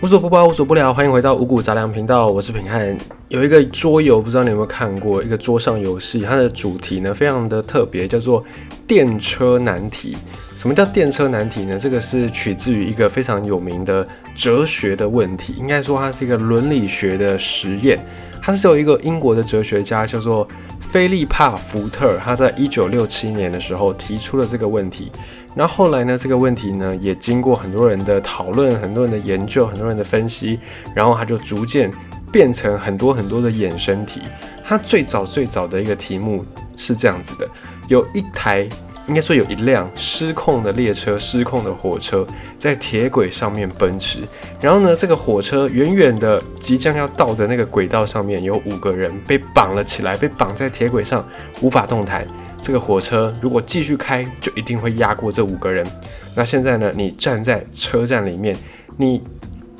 无所不包，无所不聊，欢迎回到五谷杂粮频道，我是平汉。有一个桌游，不知道你有没有看过，一个桌上游戏，它的主题呢非常的特别，叫做电车难题。什么叫电车难题呢？这个是取自于一个非常有名的哲学的问题，应该说它是一个伦理学的实验。它是由一个英国的哲学家叫做菲利帕福特，他在一九六七年的时候提出了这个问题。那后来呢，这个问题呢也经过很多人的讨论、很多人的研究、很多人的分析，然后它就逐渐变成很多很多的衍生题。它最早最早的一个题目是这样子的：有一台，应该说有一辆失控的列车、失控的火车在铁轨上面奔驰。然后呢，这个火车远远的即将要到的那个轨道上面有五个人被绑了起来，被绑在铁轨上，无法动弹。这个火车如果继续开，就一定会压过这五个人。那现在呢？你站在车站里面，你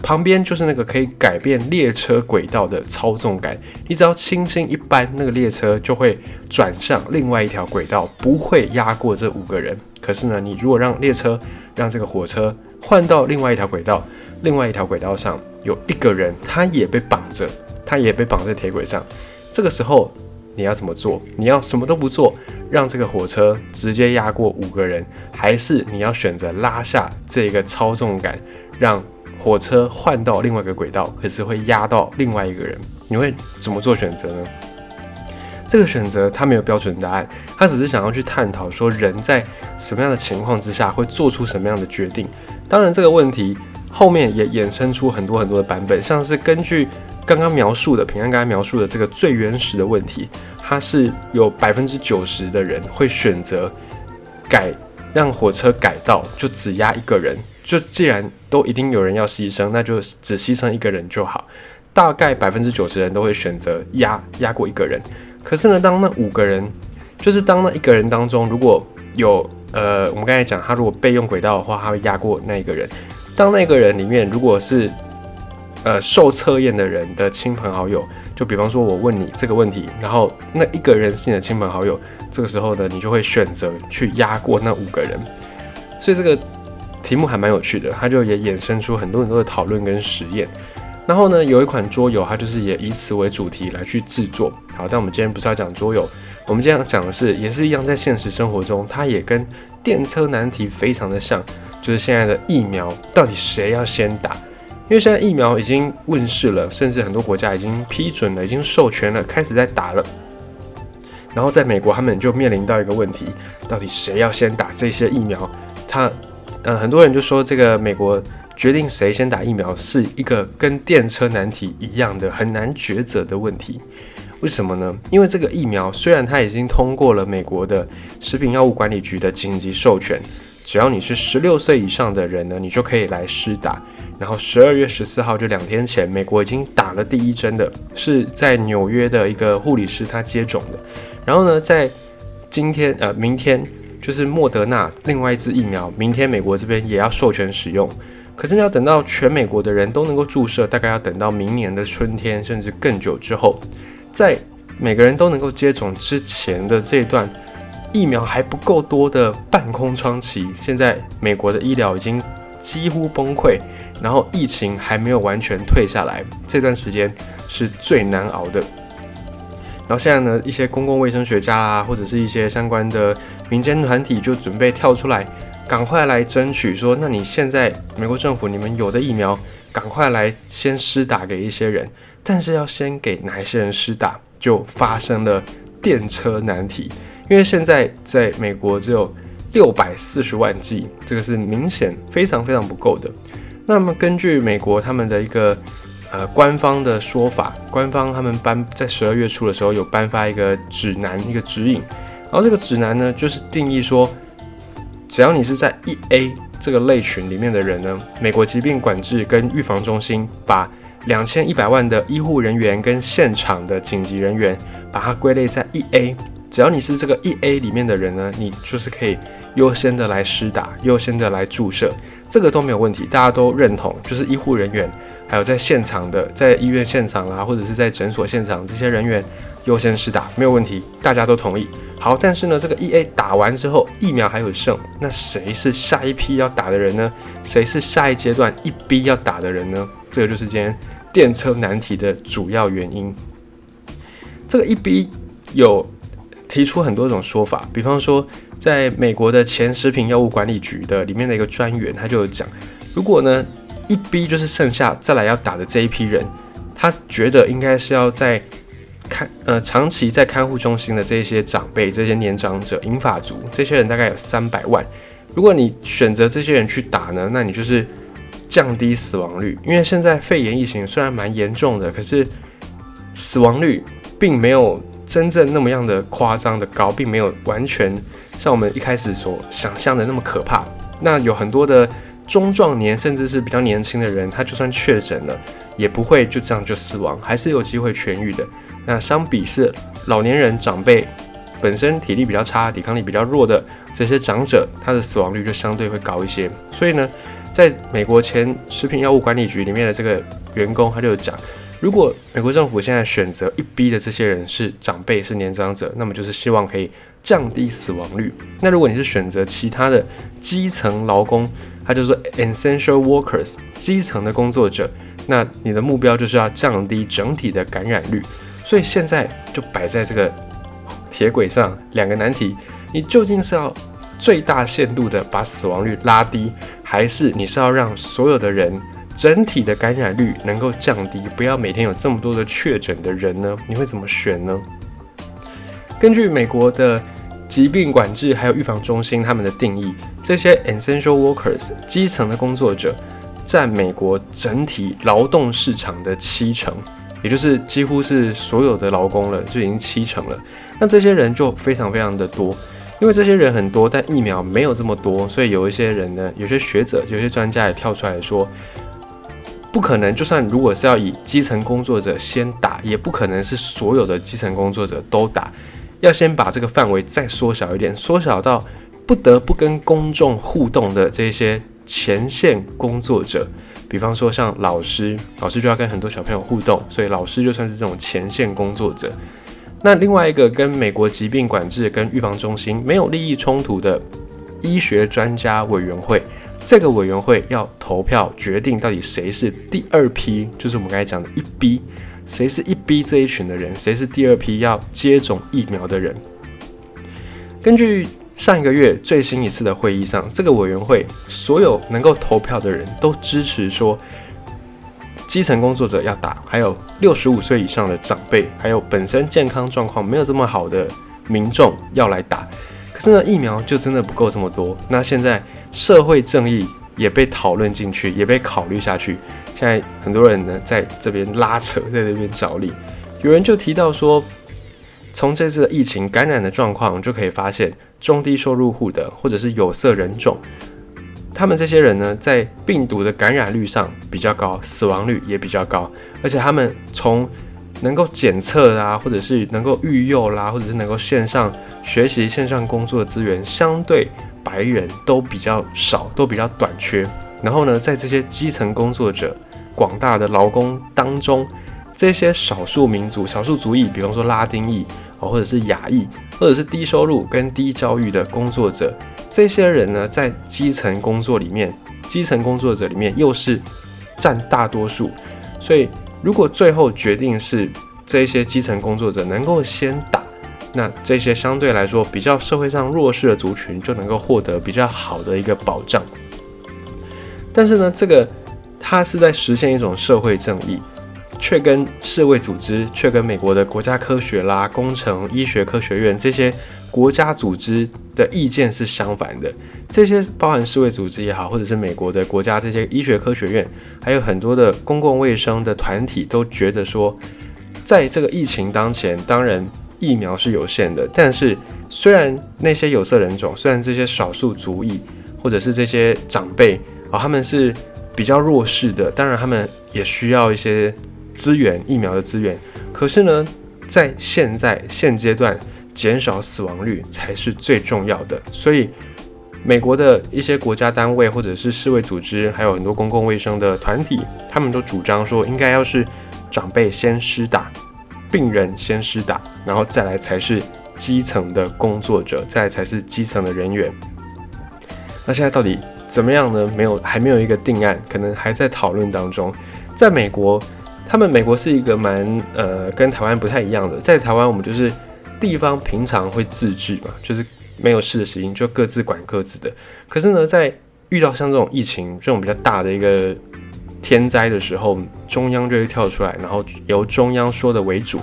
旁边就是那个可以改变列车轨道的操纵杆。你只要轻轻一扳，那个列车就会转向另外一条轨道，不会压过这五个人。可是呢，你如果让列车让这个火车换到另外一条轨道，另外一条轨道上有一个人，他也被绑着，他也被绑在铁轨上。这个时候。你要怎么做？你要什么都不做，让这个火车直接压过五个人，还是你要选择拉下这个操纵杆，让火车换到另外一个轨道，可是会压到另外一个人？你会怎么做选择呢？这个选择它没有标准答案，它只是想要去探讨说人在什么样的情况之下会做出什么样的决定。当然，这个问题后面也衍生出很多很多的版本，像是根据。刚刚描述的平安刚刚描述的这个最原始的问题，它是有百分之九十的人会选择改让火车改道，就只压一个人。就既然都一定有人要牺牲，那就只牺牲一个人就好。大概百分之九十人都会选择压压过一个人。可是呢，当那五个人，就是当那一个人当中，如果有呃，我们刚才讲他如果备用轨道的话，他会压过那一个人。当那个人里面如果是呃，受测验的人的亲朋好友，就比方说，我问你这个问题，然后那一个人是你的亲朋好友，这个时候呢，你就会选择去压过那五个人。所以这个题目还蛮有趣的，它就也衍生出很多很多的讨论跟实验。然后呢，有一款桌游，它就是也以此为主题来去制作。好，但我们今天不是要讲桌游，我们今天要讲的是，也是一样，在现实生活中，它也跟电车难题非常的像，就是现在的疫苗到底谁要先打？因为现在疫苗已经问世了，甚至很多国家已经批准了，已经授权了，开始在打了。然后在美国，他们就面临到一个问题：到底谁要先打这些疫苗？他，呃，很多人就说，这个美国决定谁先打疫苗是一个跟电车难题一样的很难抉择的问题。为什么呢？因为这个疫苗虽然它已经通过了美国的食品药物管理局的紧急授权，只要你是十六岁以上的人呢，你就可以来施打。然后十二月十四号，就两天前，美国已经打了第一针的，是在纽约的一个护理师他接种的。然后呢，在今天呃明天，就是莫德纳另外一支疫苗，明天美国这边也要授权使用。可是要等到全美国的人都能够注射，大概要等到明年的春天，甚至更久之后，在每个人都能够接种之前的这段疫苗还不够多的半空窗期，现在美国的医疗已经几乎崩溃。然后疫情还没有完全退下来，这段时间是最难熬的。然后现在呢，一些公共卫生学家啊，或者是一些相关的民间团体就准备跳出来，赶快来争取说，那你现在美国政府你们有的疫苗，赶快来先施打给一些人，但是要先给哪一些人施打，就发生了电车难题，因为现在在美国只有六百四十万剂，这个是明显非常非常不够的。那么根据美国他们的一个呃官方的说法，官方他们颁在十二月初的时候有颁发一个指南一个指引，然后这个指南呢就是定义说，只要你是在一 A 这个类群里面的人呢，美国疾病管制跟预防中心把两千一百万的医护人员跟现场的紧急人员把它归类在一 A，只要你是这个一 A 里面的人呢，你就是可以优先的来施打，优先的来注射。这个都没有问题，大家都认同，就是医护人员，还有在现场的，在医院现场啊，或者是在诊所现场这些人员优先施打，没有问题，大家都同意。好，但是呢，这个 E A 打完之后，疫苗还有剩，那谁是下一批要打的人呢？谁是下一阶段一 B 要打的人呢？这个就是今天电车难题的主要原因。这个一 B 有提出很多种说法，比方说，在美国的前食品药物管理局的里面的一个专员，他就有讲，如果呢一逼就是剩下再来要打的这一批人，他觉得应该是要在看呃长期在看护中心的这些长辈、这些年长者、银发族，这些人大概有三百万。如果你选择这些人去打呢，那你就是降低死亡率，因为现在肺炎疫情虽然蛮严重的，可是死亡率并没有。真正那么样的夸张的高，并没有完全像我们一开始所想象的那么可怕。那有很多的中壮年，甚至是比较年轻的人，他就算确诊了，也不会就这样就死亡，还是有机会痊愈的。那相比是老年人、长辈本身体力比较差、抵抗力比较弱的这些长者，他的死亡率就相对会高一些。所以呢，在美国前食品药物管理局里面的这个员工，他就讲。如果美国政府现在选择一逼的这些人是长辈是年长者，那么就是希望可以降低死亡率。那如果你是选择其他的基层劳工，他就说 essential workers 基层的工作者，那你的目标就是要降低整体的感染率。所以现在就摆在这个铁轨上两个难题：你究竟是要最大限度的把死亡率拉低，还是你是要让所有的人？整体的感染率能够降低，不要每天有这么多的确诊的人呢？你会怎么选呢？根据美国的疾病管制还有预防中心他们的定义，这些 essential workers 基层的工作者占美国整体劳动市场的七成，也就是几乎是所有的劳工了，就已经七成了。那这些人就非常非常的多，因为这些人很多，但疫苗没有这么多，所以有一些人呢，有些学者、有些专家也跳出来说。不可能，就算如果是要以基层工作者先打，也不可能是所有的基层工作者都打。要先把这个范围再缩小一点，缩小到不得不跟公众互动的这些前线工作者，比方说像老师，老师就要跟很多小朋友互动，所以老师就算是这种前线工作者。那另外一个跟美国疾病管制跟预防中心没有利益冲突的医学专家委员会。这个委员会要投票决定到底谁是第二批，就是我们刚才讲的一 B，谁是一 B 这一群的人，谁是第二批要接种疫苗的人。根据上一个月最新一次的会议上，这个委员会所有能够投票的人都支持说，基层工作者要打，还有六十五岁以上的长辈，还有本身健康状况没有这么好的民众要来打。可是呢，疫苗就真的不够这么多。那现在社会正义也被讨论进去，也被考虑下去。现在很多人呢在这边拉扯，在这边着力。有人就提到说，从这次的疫情感染的状况就可以发现，中低收入户的或者是有色人种，他们这些人呢，在病毒的感染率上比较高，死亡率也比较高，而且他们从能够检测啦，或者是能够育幼啦，或者是能够线上学习、线上工作的资源，相对白人都比较少，都比较短缺。然后呢，在这些基层工作者、广大的劳工当中，这些少数民族、少数族裔，比方说拉丁裔哦，或者是亚裔，或者是低收入跟低教育的工作者，这些人呢，在基层工作里面，基层工作者里面又是占大多数，所以。如果最后决定是这些基层工作者能够先打，那这些相对来说比较社会上弱势的族群就能够获得比较好的一个保障。但是呢，这个它是在实现一种社会正义，却跟世卫组织、却跟美国的国家科学啦、工程医学科学院这些国家组织的意见是相反的。这些包含世卫组织也好，或者是美国的国家这些医学科学院，还有很多的公共卫生的团体都觉得说，在这个疫情当前，当然疫苗是有限的，但是虽然那些有色人种，虽然这些少数族裔或者是这些长辈啊，他们是比较弱势的，当然他们也需要一些资源，疫苗的资源。可是呢，在现在现阶段，减少死亡率才是最重要的，所以。美国的一些国家单位，或者是世卫组织，还有很多公共卫生的团体，他们都主张说，应该要是长辈先施打，病人先施打，然后再来才是基层的工作者，再来才是基层的人员。那现在到底怎么样呢？没有，还没有一个定案，可能还在讨论当中。在美国，他们美国是一个蛮呃跟台湾不太一样的，在台湾我们就是地方平常会自治嘛，就是没有事的事情就各自管各自的。可是呢，在遇到像这种疫情这种比较大的一个天灾的时候，中央就会跳出来，然后由中央说的为主。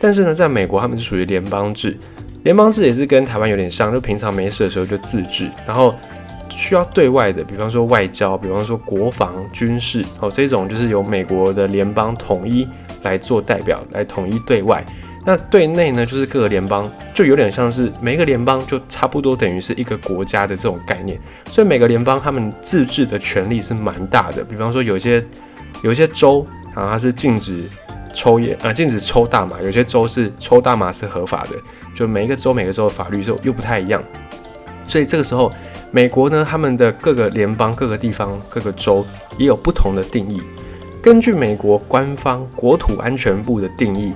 但是呢，在美国他们是属于联邦制，联邦制也是跟台湾有点像，就平常没事的时候就自治，然后。需要对外的，比方说外交，比方说国防、军事，哦，这种就是由美国的联邦统一来做代表，来统一对外。那对内呢，就是各个联邦，就有点像是每一个联邦就差不多等于是一个国家的这种概念。所以每个联邦他们自治的权利是蛮大的。比方说有些有些州啊，它是禁止抽烟啊，禁止抽大麻；有些州是抽大麻是合法的。就每一个州每个州的法律就又不太一样。所以这个时候。美国呢，他们的各个联邦、各个地方、各个州也有不同的定义。根据美国官方国土安全部的定义，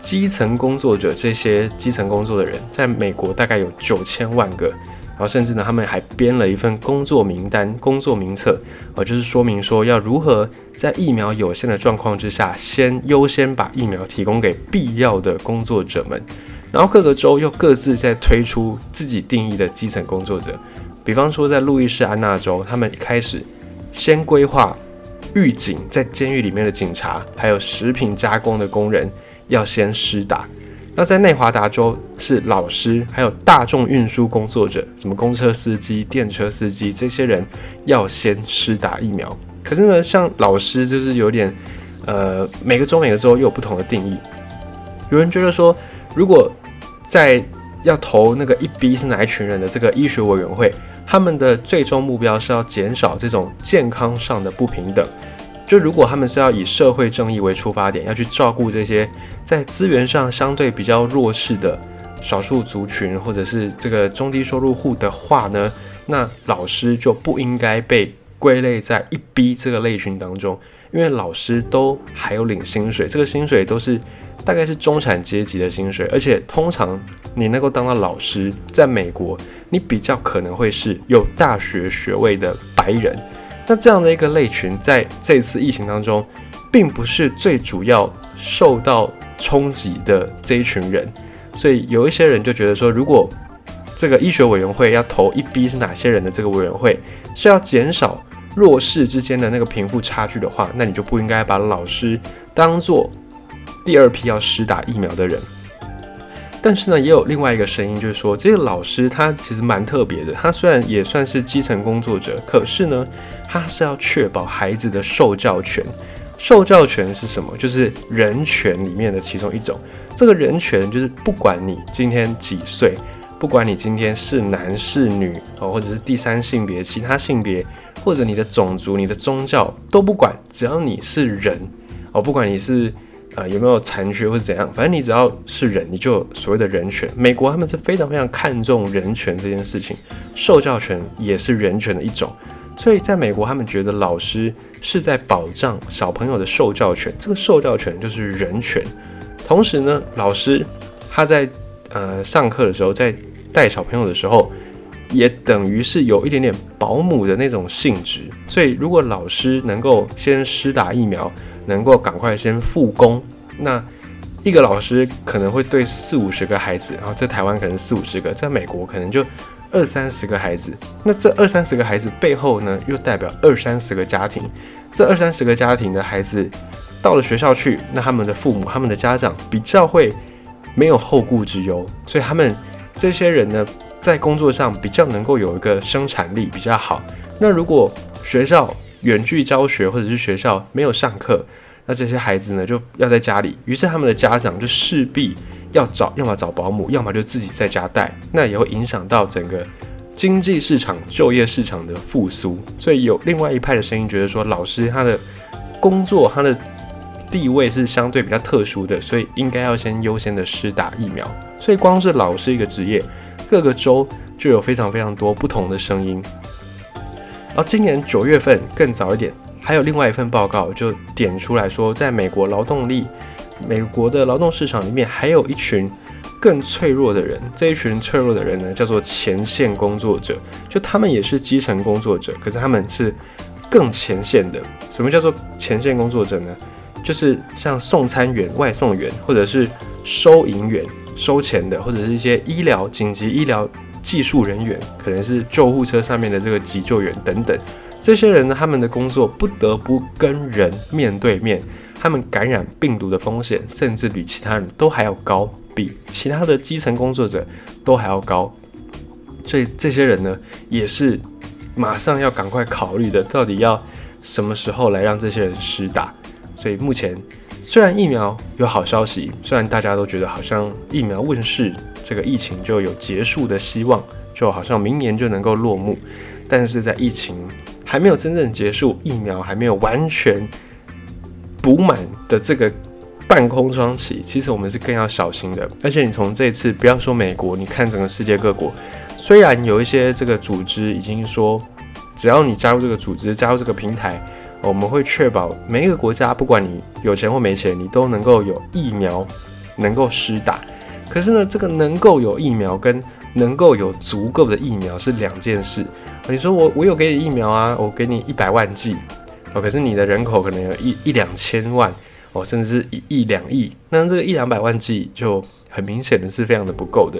基层工作者这些基层工作的人，在美国大概有九千万个。然后甚至呢，他们还编了一份工作名单、工作名册，呃，就是说明说要如何在疫苗有限的状况之下，先优先把疫苗提供给必要的工作者们。然后各个州又各自在推出自己定义的基层工作者。比方说，在路易斯安那州，他们开始先规划狱警在监狱里面的警察，还有食品加工的工人要先施打。那在内华达州是老师，还有大众运输工作者，什么公车司机、电车司机这些人要先施打疫苗。可是呢，像老师就是有点，呃，每个州每个州又有不同的定义。有人觉得说，如果在要投那个一 B 是哪一群人的这个医学委员会。他们的最终目标是要减少这种健康上的不平等。就如果他们是要以社会正义为出发点，要去照顾这些在资源上相对比较弱势的少数族群，或者是这个中低收入户的话呢，那老师就不应该被归类在一 B 这个类群当中，因为老师都还有领薪水，这个薪水都是大概是中产阶级的薪水，而且通常你能够当到老师，在美国。你比较可能会是有大学学位的白人，那这样的一个类群，在这次疫情当中，并不是最主要受到冲击的这一群人，所以有一些人就觉得说，如果这个医学委员会要投一批是哪些人的这个委员会是要减少弱势之间的那个贫富差距的话，那你就不应该把老师当做第二批要施打疫苗的人。但是呢，也有另外一个声音，就是说这个老师他其实蛮特别的。他虽然也算是基层工作者，可是呢，他是要确保孩子的受教权。受教权是什么？就是人权里面的其中一种。这个人权就是不管你今天几岁，不管你今天是男是女哦，或者是第三性别、其他性别，或者你的种族、你的宗教都不管，只要你是人哦，不管你是。啊，有没有残缺或者怎样？反正你只要是人，你就所谓的人权。美国他们是非常非常看重人权这件事情，受教权也是人权的一种。所以在美国，他们觉得老师是在保障小朋友的受教权，这个受教权就是人权。同时呢，老师他在呃上课的时候，在带小朋友的时候，也等于是有一点点保姆的那种性质。所以如果老师能够先施打疫苗，能够赶快先复工，那一个老师可能会对四五十个孩子，然后在台湾可能四五十个，在美国可能就二三十个孩子。那这二三十个孩子背后呢，又代表二三十个家庭。这二三十个家庭的孩子到了学校去，那他们的父母、他们的家长比较会没有后顾之忧，所以他们这些人呢，在工作上比较能够有一个生产力比较好。那如果学校，远距教学或者是学校没有上课，那这些孩子呢就要在家里，于是他们的家长就势必要找，要么找保姆，要么就自己在家带，那也会影响到整个经济市场、就业市场的复苏。所以有另外一派的声音觉得说，老师他的工作他的地位是相对比较特殊的，所以应该要先优先的施打疫苗。所以光是老师一个职业，各个州就有非常非常多不同的声音。然后今年九月份更早一点，还有另外一份报告就点出来说，在美国劳动力、美国的劳动市场里面，还有一群更脆弱的人。这一群脆弱的人呢，叫做前线工作者，就他们也是基层工作者，可是他们是更前线的。什么叫做前线工作者呢？就是像送餐员、外送员，或者是收银员、收钱的，或者是一些医疗紧急医疗技术人员，可能是救护车上面的这个急救员等等。这些人呢，他们的工作不得不跟人面对面，他们感染病毒的风险，甚至比其他人都还要高，比其他的基层工作者都还要高。所以这些人呢，也是马上要赶快考虑的，到底要什么时候来让这些人施打。所以目前虽然疫苗有好消息，虽然大家都觉得好像疫苗问世，这个疫情就有结束的希望，就好像明年就能够落幕，但是在疫情还没有真正结束，疫苗还没有完全补满的这个半空窗期，其实我们是更要小心的。而且你从这次不要说美国，你看整个世界各国，虽然有一些这个组织已经说，只要你加入这个组织，加入这个平台。我们会确保每一个国家，不管你有钱或没钱，你都能够有疫苗能够施打。可是呢，这个能够有疫苗跟能够有足够的疫苗是两件事。你说我我有给你疫苗啊，我给你一百万剂哦，可是你的人口可能有一一两千万哦，甚至是一亿两亿，那这个一两百万剂就很明显的是非常的不够的。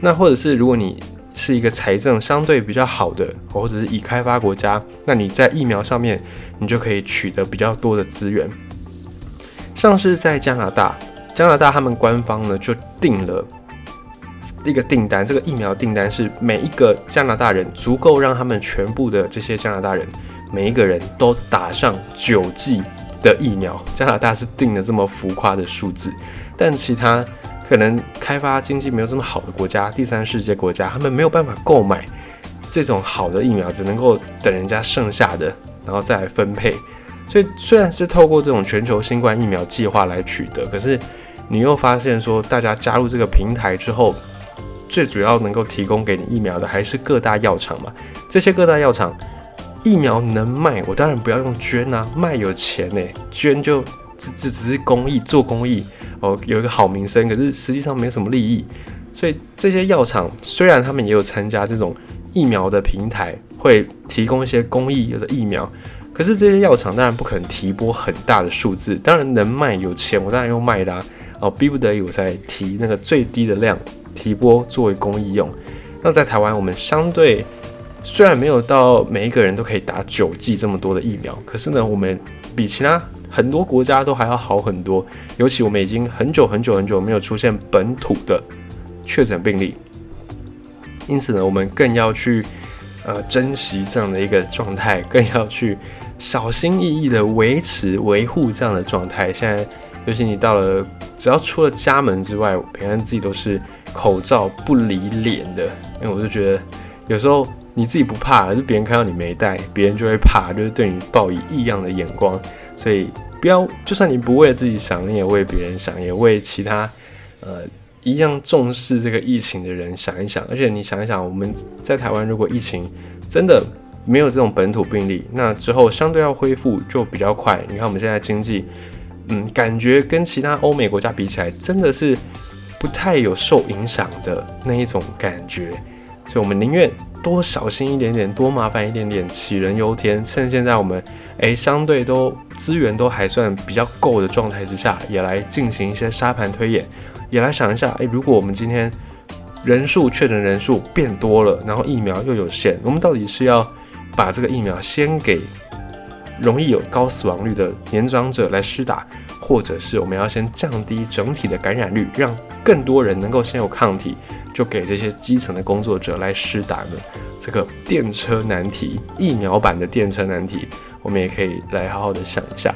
那或者是如果你是一个财政相对比较好的，或者是已开发国家，那你在疫苗上面，你就可以取得比较多的资源。像是在加拿大，加拿大他们官方呢就定了一个订单，这个疫苗订单是每一个加拿大人足够让他们全部的这些加拿大人每一个人都打上九剂的疫苗。加拿大是定了这么浮夸的数字，但其他。可能开发经济没有这么好的国家，第三世界国家，他们没有办法购买这种好的疫苗，只能够等人家剩下的，然后再来分配。所以虽然是透过这种全球新冠疫苗计划来取得，可是你又发现说，大家加入这个平台之后，最主要能够提供给你疫苗的还是各大药厂嘛。这些各大药厂疫苗能卖，我当然不要用捐啊，卖有钱呢，捐就只只只是公益，做公益。哦，有一个好名声，可是实际上没什么利益，所以这些药厂虽然他们也有参加这种疫苗的平台，会提供一些公益的疫苗，可是这些药厂当然不可能提拨很大的数字，当然能卖有钱，我当然用卖啦。哦，逼不得已我才提那个最低的量提拨作为公益用。那在台湾，我们相对虽然没有到每一个人都可以打九剂这么多的疫苗，可是呢，我们比其他。很多国家都还要好很多，尤其我们已经很久很久很久没有出现本土的确诊病例，因此呢，我们更要去呃珍惜这样的一个状态，更要去小心翼翼的维持维护这样的状态。现在，尤其你到了，只要出了家门之外，平安自己都是口罩不离脸的，因为我就觉得有时候你自己不怕，而是别人看到你没戴，别人就会怕，就是对你报以异样的眼光。所以不要，就算你不为自己想，你也为别人想，也为其他呃一样重视这个疫情的人想一想。而且你想一想，我们在台湾如果疫情真的没有这种本土病例，那之后相对要恢复就比较快。你看我们现在经济，嗯，感觉跟其他欧美国家比起来，真的是不太有受影响的那一种感觉。所以我们宁愿多小心一点点，多麻烦一点点，杞人忧天。趁现在我们。诶，相对都资源都还算比较够的状态之下，也来进行一些沙盘推演，也来想一下，诶，如果我们今天人数确诊人数变多了，然后疫苗又有限，我们到底是要把这个疫苗先给容易有高死亡率的年长者来施打，或者是我们要先降低整体的感染率，让更多人能够先有抗体，就给这些基层的工作者来施打呢？这个电车难题，疫苗版的电车难题。我们也可以来好好的想一下。